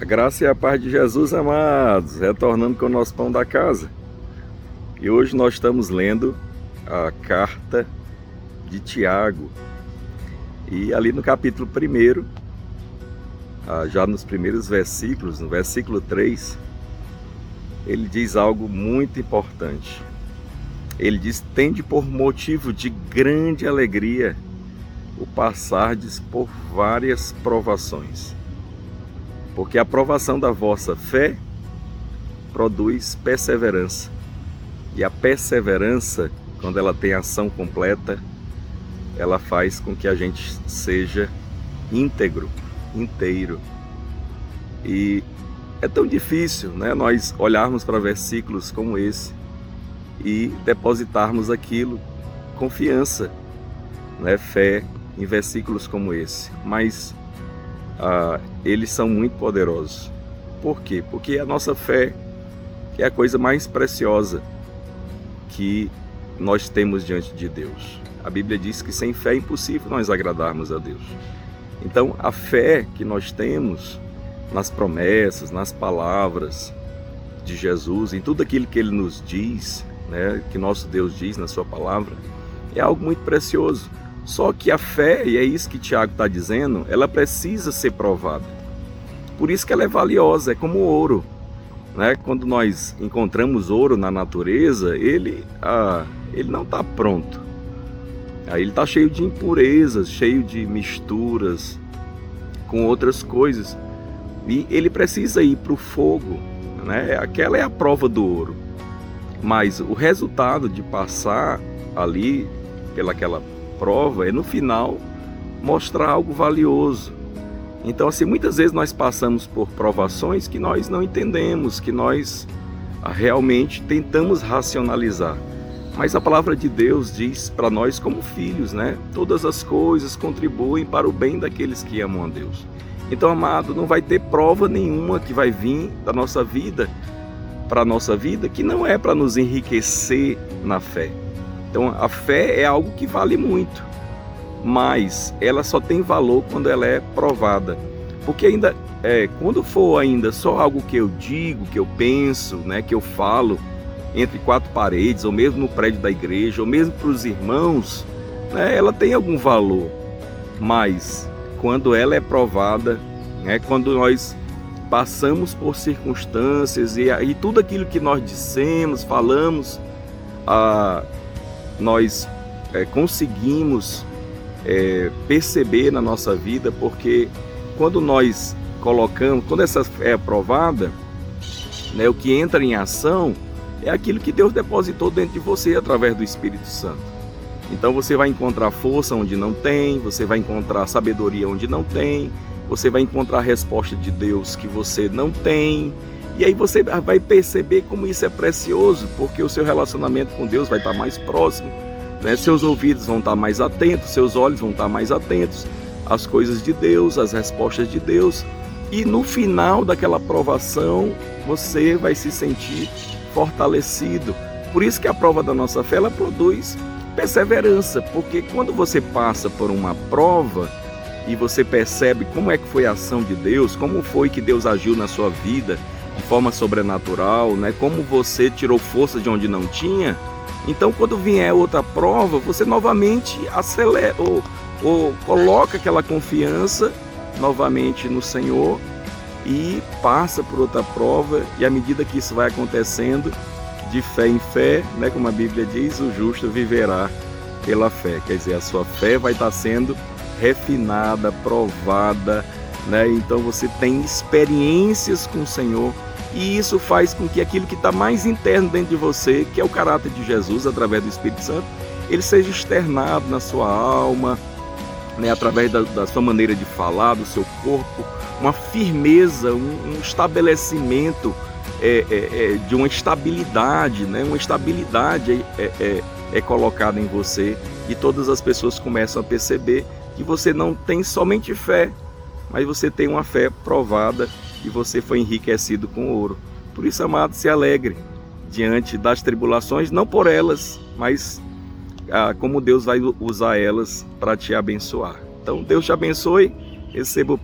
A graça e a paz de Jesus, amados, retornando com o nosso pão da casa. E hoje nós estamos lendo a carta de Tiago. E ali no capítulo 1, ah, já nos primeiros versículos, no versículo 3, ele diz algo muito importante. Ele diz: Tende por motivo de grande alegria o passardes por várias provações porque a aprovação da vossa fé produz perseverança. E a perseverança, quando ela tem ação completa, ela faz com que a gente seja íntegro, inteiro. E é tão difícil, né, nós olharmos para versículos como esse e depositarmos aquilo, confiança, né, fé em versículos como esse. Mas ah, eles são muito poderosos. Por quê? Porque a nossa fé é a coisa mais preciosa que nós temos diante de Deus. A Bíblia diz que sem fé é impossível nós agradarmos a Deus. Então, a fé que nós temos nas promessas, nas palavras de Jesus, em tudo aquilo que ele nos diz, né, que nosso Deus diz na sua palavra, é algo muito precioso. Só que a fé, e é isso que Tiago está dizendo, ela precisa ser provada. Por isso que ela é valiosa, é como ouro. Né? Quando nós encontramos ouro na natureza, ele, ah, ele não está pronto. Aí ele está cheio de impurezas, cheio de misturas com outras coisas. E ele precisa ir para o fogo. Né? Aquela é a prova do ouro. Mas o resultado de passar ali pelaquela prova é no final mostrar algo valioso. Então, assim, muitas vezes nós passamos por provações que nós não entendemos, que nós ah, realmente tentamos racionalizar. Mas a palavra de Deus diz para nós como filhos, né? Todas as coisas contribuem para o bem daqueles que amam a Deus. Então, amado, não vai ter prova nenhuma que vai vir da nossa vida para a nossa vida que não é para nos enriquecer na fé. Então a fé é algo que vale muito, mas ela só tem valor quando ela é provada. Porque ainda é, quando for ainda só algo que eu digo, que eu penso, né, que eu falo entre quatro paredes, ou mesmo no prédio da igreja, ou mesmo para os irmãos, né, ela tem algum valor. Mas quando ela é provada, né, quando nós passamos por circunstâncias e, e tudo aquilo que nós dissemos, falamos, a nós é, conseguimos é, perceber na nossa vida, porque quando nós colocamos, quando essa fé é aprovada, né, o que entra em ação é aquilo que Deus depositou dentro de você através do Espírito Santo. Então você vai encontrar força onde não tem, você vai encontrar sabedoria onde não tem, você vai encontrar a resposta de Deus que você não tem, e aí você vai perceber como isso é precioso, porque o seu relacionamento com Deus vai estar mais próximo. Né? Seus ouvidos vão estar mais atentos, seus olhos vão estar mais atentos às coisas de Deus, às respostas de Deus. E no final daquela provação, você vai se sentir fortalecido. Por isso que a prova da nossa fé ela produz perseverança, porque quando você passa por uma prova e você percebe como é que foi a ação de Deus, como foi que Deus agiu na sua vida, de forma sobrenatural, né? Como você tirou força de onde não tinha. Então, quando vier outra prova, você novamente acelera ou, ou coloca aquela confiança novamente no Senhor e passa por outra prova. E à medida que isso vai acontecendo, de fé em fé, né? Como a Bíblia diz, o justo viverá pela fé. Quer dizer, a sua fé vai estar sendo refinada, provada, né? Então você tem experiências com o Senhor e isso faz com que aquilo que está mais interno dentro de você, que é o caráter de Jesus através do Espírito Santo, ele seja externado na sua alma, né, através da, da sua maneira de falar, do seu corpo, uma firmeza, um, um estabelecimento é, é, é, de uma estabilidade, né, uma estabilidade é, é, é colocada em você e todas as pessoas começam a perceber que você não tem somente fé, mas você tem uma fé provada e você foi enriquecido com ouro. Por isso, amado, se alegre diante das tribulações, não por elas, mas ah, como Deus vai usar elas para te abençoar. Então, Deus te abençoe, receba o